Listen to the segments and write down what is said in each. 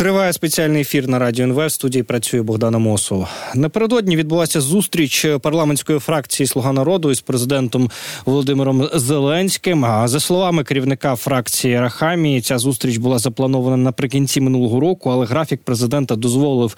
Триває спеціальний ефір на радіо НВ. В студії працює Богдана Мосова. Напередодні відбулася зустріч парламентської фракції Слуга народу із президентом Володимиром Зеленським. А за словами керівника фракції Рахамії, ця зустріч була запланована наприкінці минулого року, але графік президента дозволив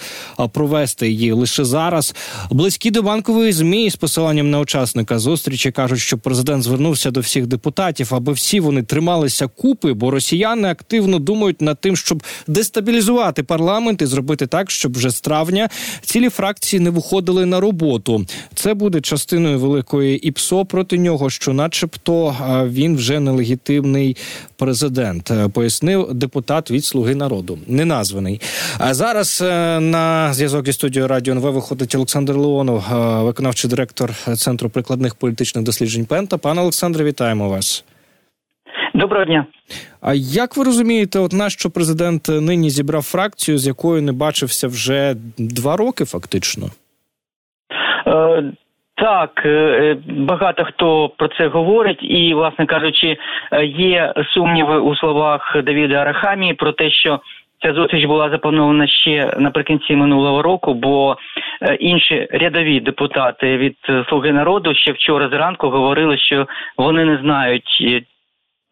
провести її лише зараз. Близькі до банкової змі з посиланням на учасника зустрічі кажуть, що президент звернувся до всіх депутатів, аби всі вони трималися купи, бо росіяни активно думають над тим, щоб дестабілізувати мобілізувати парламент і зробити так, щоб вже з травня цілі фракції не виходили на роботу. Це буде частиною великої ІПСО проти нього, що, начебто, він вже нелегітимний президент, е, пояснив депутат від Слуги народу, неназваний. А зараз е, на зв'язок зі студією Радіо НВ виходить Олександр Леонов, е, виконавчий директор центру прикладних політичних досліджень. Пента. Пане Олександре, вітаємо вас. Доброго дня. А як ви розумієте, от нащо президент нині зібрав фракцію, з якою не бачився вже два роки, фактично? Е, так, е, багато хто про це говорить, і, власне кажучи, е, є сумніви у словах Давіда Арахамії про те, що ця зустріч була запланована ще наприкінці минулого року, бо е, інші рядові депутати від Слуги народу ще вчора зранку говорили, що вони не знають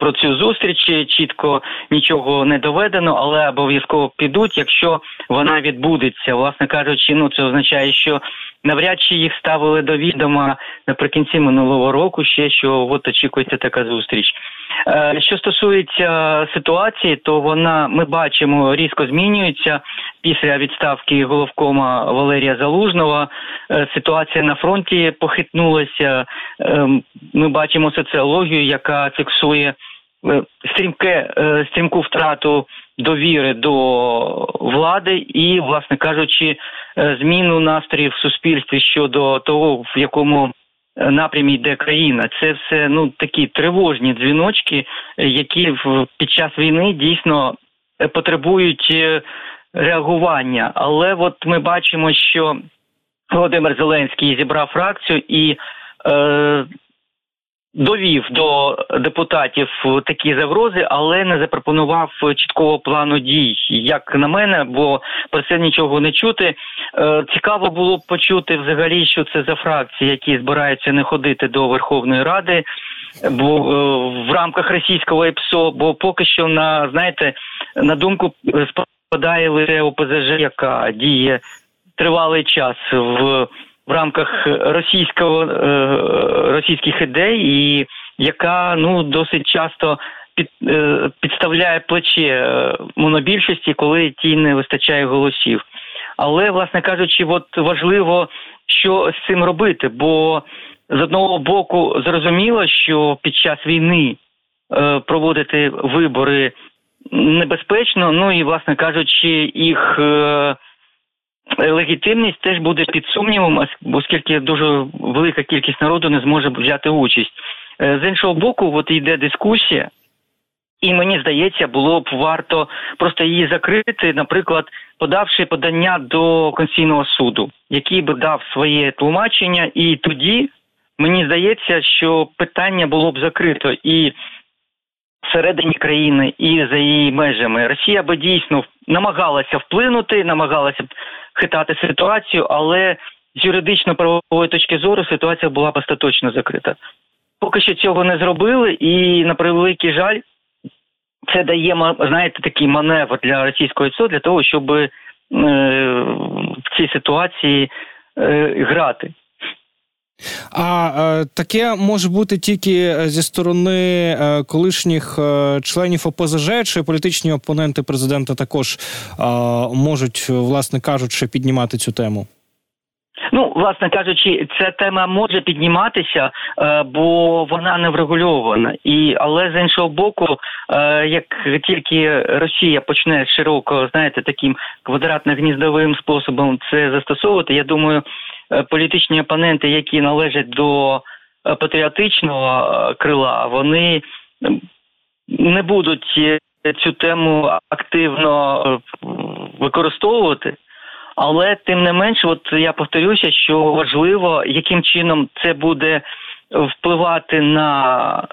про цю зустріч чітко нічого не доведено, але обов'язково підуть, якщо вона відбудеться. Власне кажучи, ну це означає, що навряд чи їх ставили до відома наприкінці минулого року. Ще що от очікується така зустріч. Е, що стосується ситуації, то вона ми бачимо різко змінюється після відставки головкома Валерія Залужного. Е, ситуація на фронті похитнулася. Ем, ми бачимо соціологію, яка фіксує. Е, стрімке е, стрімку втрату довіри до влади і, власне кажучи, е, зміну настроїв в суспільстві щодо того, в якому напрямі йде країна. Це все ну такі тривожні дзвіночки, які під час війни дійсно потребують реагування. Але от ми бачимо, що Володимир Зеленський зібрав фракцію і. Довів до депутатів такі загрози, але не запропонував чіткого плану дій. Як на мене, бо про це нічого не чути. Е, цікаво було б почути взагалі, що це за фракції, які збираються не ходити до Верховної Ради, бо е, в рамках російського ЕПСО, бо поки що на знаєте на думку спадає лише ОПЗЖ, яка діє тривалий час в в рамках російського е, російських ідей, і яка ну досить часто під, е, підставляє плече е, монобільшості, коли тій не вистачає голосів. Але, власне кажучи, от важливо, що з цим робити, бо з одного боку зрозуміло, що під час війни е, проводити вибори небезпечно, ну і власне кажучи, їх. Легітимність теж буде під сумнівом, оскільки дуже велика кількість народу не зможе взяти участь. Е, з іншого боку, от йде дискусія, і мені здається, було б варто просто її закрити, наприклад, подавши подання до Конституційного суду, який би дав своє тлумачення, і тоді мені здається, що питання було б закрито і всередині країни, і за її межами Росія би дійсно намагалася вплинути, намагалася хитати ситуацію, але з юридично-правової точки зору ситуація була б остаточно закрита. Поки що цього не зробили, і на превеликий жаль, це дає знаєте, такий маневр для російського ЦО для того, щоб е, в цій ситуації е, грати. А е, таке може бути тільки зі сторони е, колишніх е, членів ОПЗЖ, чи політичні опоненти президента також е, можуть, власне кажучи, піднімати цю тему. Ну, власне кажучи, ця тема може підніматися, е, бо вона не врегульована. І але з іншого боку, е, як тільки Росія почне широко, знаєте, таким квадратно-гніздовим способом це застосовувати, я думаю, Е, політичні опоненти, які належать до е, патріотичного е, крила, вони не будуть цю тему активно використовувати. Але тим не менш, от я повторюся, що важливо, яким чином це буде впливати на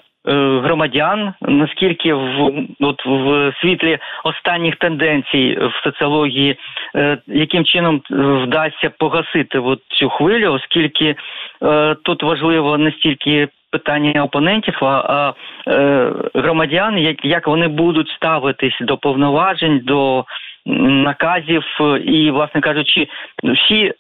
громадян, наскільки в от в світлі останніх тенденцій в соціології, яким чином вдасться погасити от цю хвилю, оскільки тут важливо не стільки питання опонентів, а громадян, як вони будуть ставитись до повноважень, до наказів, і, власне кажучи, всі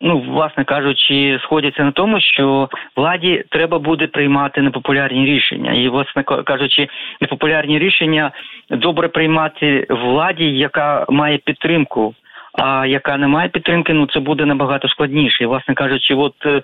ну, власне кажучи, сходяться на тому, що владі треба буде приймати непопулярні рішення, і власне кажучи, непопулярні рішення добре приймати владі, яка має підтримку. А яка не має підтримки, ну це буде набагато складніше. І, власне кажучи, от е,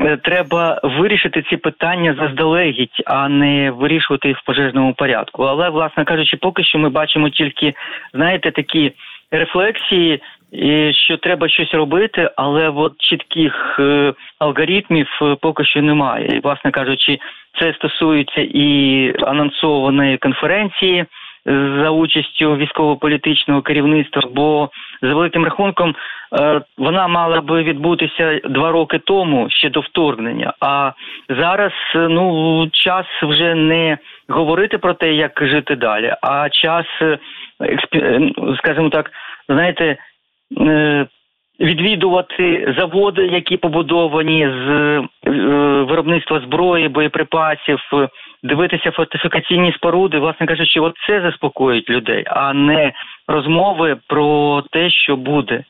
е, треба вирішити ці питання заздалегідь, а не вирішувати їх в пожежному порядку. Але, власне кажучи, поки що ми бачимо тільки, знаєте, такі рефлексії і що треба щось робити, але от чітких е, алгоритмів е, поки що немає. І, власне кажучи, це стосується і анонсованої конференції. За участю військово-політичного керівництва, бо за великим рахунком е, вона мала би відбутися два роки тому ще до вторгнення. А зараз ну час вже не говорити про те, як жити далі, а час скажімо так, знаєте, Е, відвідувати заводи, які побудовані з е, виробництва зброї, боєприпасів, дивитися фортифікаційні споруди, власне кажучи, от це заспокоїть людей, а не розмови про те, що буде.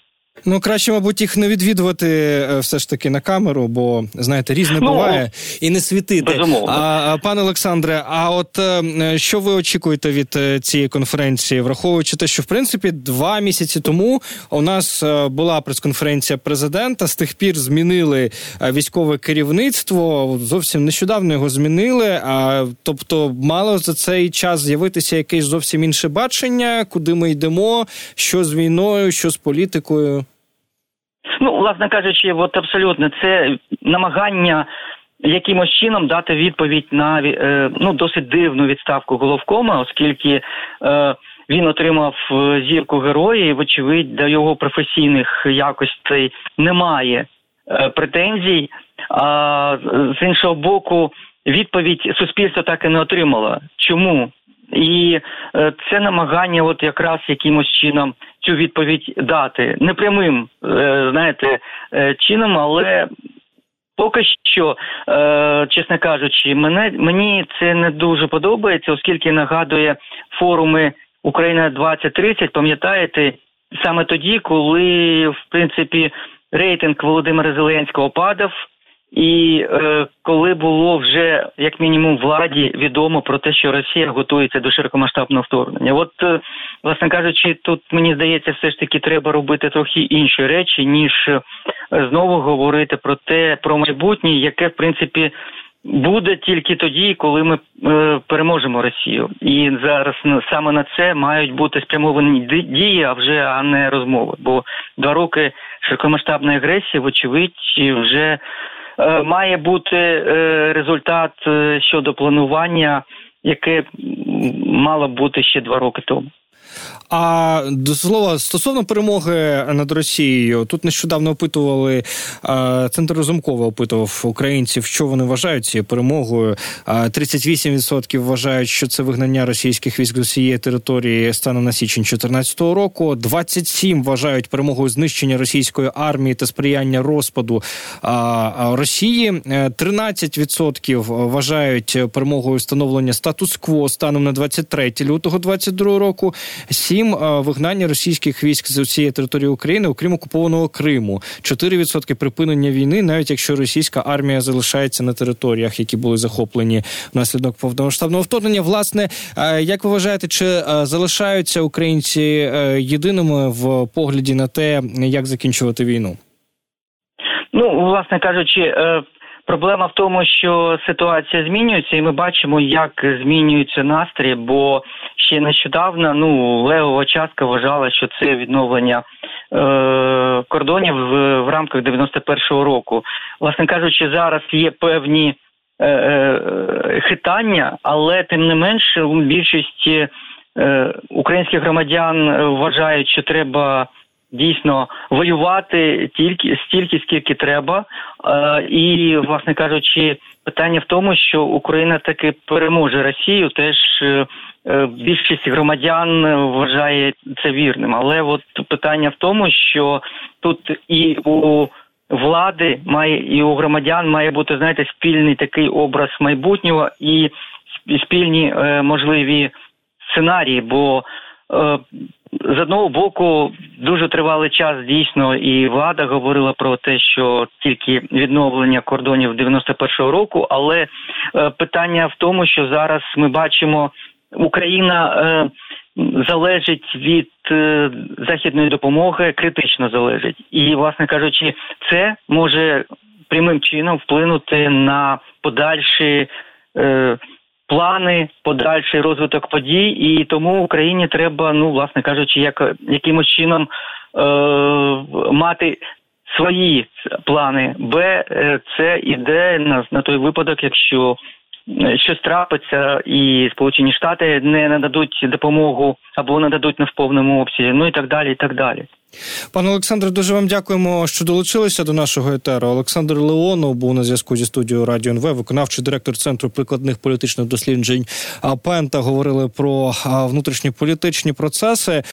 Ну, краще, мабуть, їх не відвідувати е, все ж таки на камеру, бо знаєте, різне ну, буває і не світити. Безумовно. А пане Олександре, а от е, що ви очікуєте від е, цієї конференції, враховуючи те, що в принципі два місяці тому у нас була прес-конференція президента. З тих пір змінили військове керівництво. Зовсім нещодавно його змінили. А тобто, мало за цей час з'явитися якесь зовсім інше бачення, куди ми йдемо, що з війною, що з політикою. Ну, власне кажучи, от абсолютно це намагання якимось чином дати відповідь на е, ну досить дивну відставку головкома, оскільки е, він отримав е, зірку героя, і вочевидь до його професійних якостей немає претензій. А з іншого боку, відповідь суспільство так і не отримало. Чому? І е, це намагання, от якраз якимось чином цю відповідь дати непрямим, е, знаєте, е, чином, але поки що, чесно кажучи, мене мені це не дуже подобається, оскільки нагадує форуми Україна 2030 Пам'ятаєте, саме тоді, коли в принципі рейтинг Володимира Зеленського падав. І е, коли було вже як мінімум владі відомо про те, що Росія готується до широкомасштабного вторгнення, от е, власне кажучи, тут мені здається, все ж таки треба робити трохи інші речі, ніж е, знову говорити про те, про майбутнє, яке в принципі. Буде тільки тоді, коли ми е, переможемо Росію, і зараз саме на це мають бути спрямовані дії, а вже а не розмови. Бо два роки широкомасштабної агресії, вочевидь, вже має бути е, результат е, щодо планування, яке мало бути ще два роки тому. А до слова стосовно перемоги над Росією, тут нещодавно опитували центр Розумкова опитував українців, що вони вважають цією перемогою. 38% вважають, що це вигнання російських військ з усієї території станом на січень 2014 року. 27% вважають перемогою знищення російської армії та сприяння розпаду Росії. 13% вважають перемогою встановлення статус-кво станом на 23 лютого 2022 року сім е, вигнання російських військ з усієї території України, окрім окупованого Криму, 4% припинення війни, навіть якщо російська армія залишається на територіях, які були захоплені внаслідок повномасштабного вторгнення. Власне, е, як ви вважаєте, чи е, залишаються українці єдиними в погляді на те, як закінчувати війну? Ну, власне кажучи, Проблема в тому, що ситуація змінюється, і ми бачимо, як змінюється настрій. Бо ще нещодавно ну левова частка вважала, що це відновлення е, кордонів в, в рамках 91-го року. Власне кажучи, зараз є певні е, е, хитання, але тим не менше, більшість е, українських громадян вважають, що треба дійсно воювати тільки стільки, скільки треба, е, і, власне кажучи, питання в тому, що Україна таки переможе Росію, теж е, е, більшість громадян вважає це вірним. Але от питання в тому, що тут і у влади має і у громадян має бути знаєте спільний такий образ майбутнього і спільні можливі сценарії. Бо з одного боку дуже тривалий час дійсно і влада говорила про те, що тільки відновлення кордонів 91-го року, але е, питання в тому, що зараз ми бачимо Україна. Е, Залежить від е, західної допомоги, критично залежить, і, власне кажучи, це може прямим чином вплинути на подальші е, плани, подальший розвиток подій, і тому Україні треба, ну власне кажучи, як якимось чином е, мати свої плани. Б е, це іде на, на той випадок, якщо е, щось трапиться, і Сполучені Штати не нададуть допомогу або нададуть не в повному обсязі, ну і так далі, і так далі. Пане Олександре, дуже вам дякуємо, що долучилися до нашого етеру. Олександр Леонов був на зв'язку зі студією Радіо НВ, виконавчий директор центру прикладних політичних досліджень Пента. Говорили про внутрішні політичні процеси.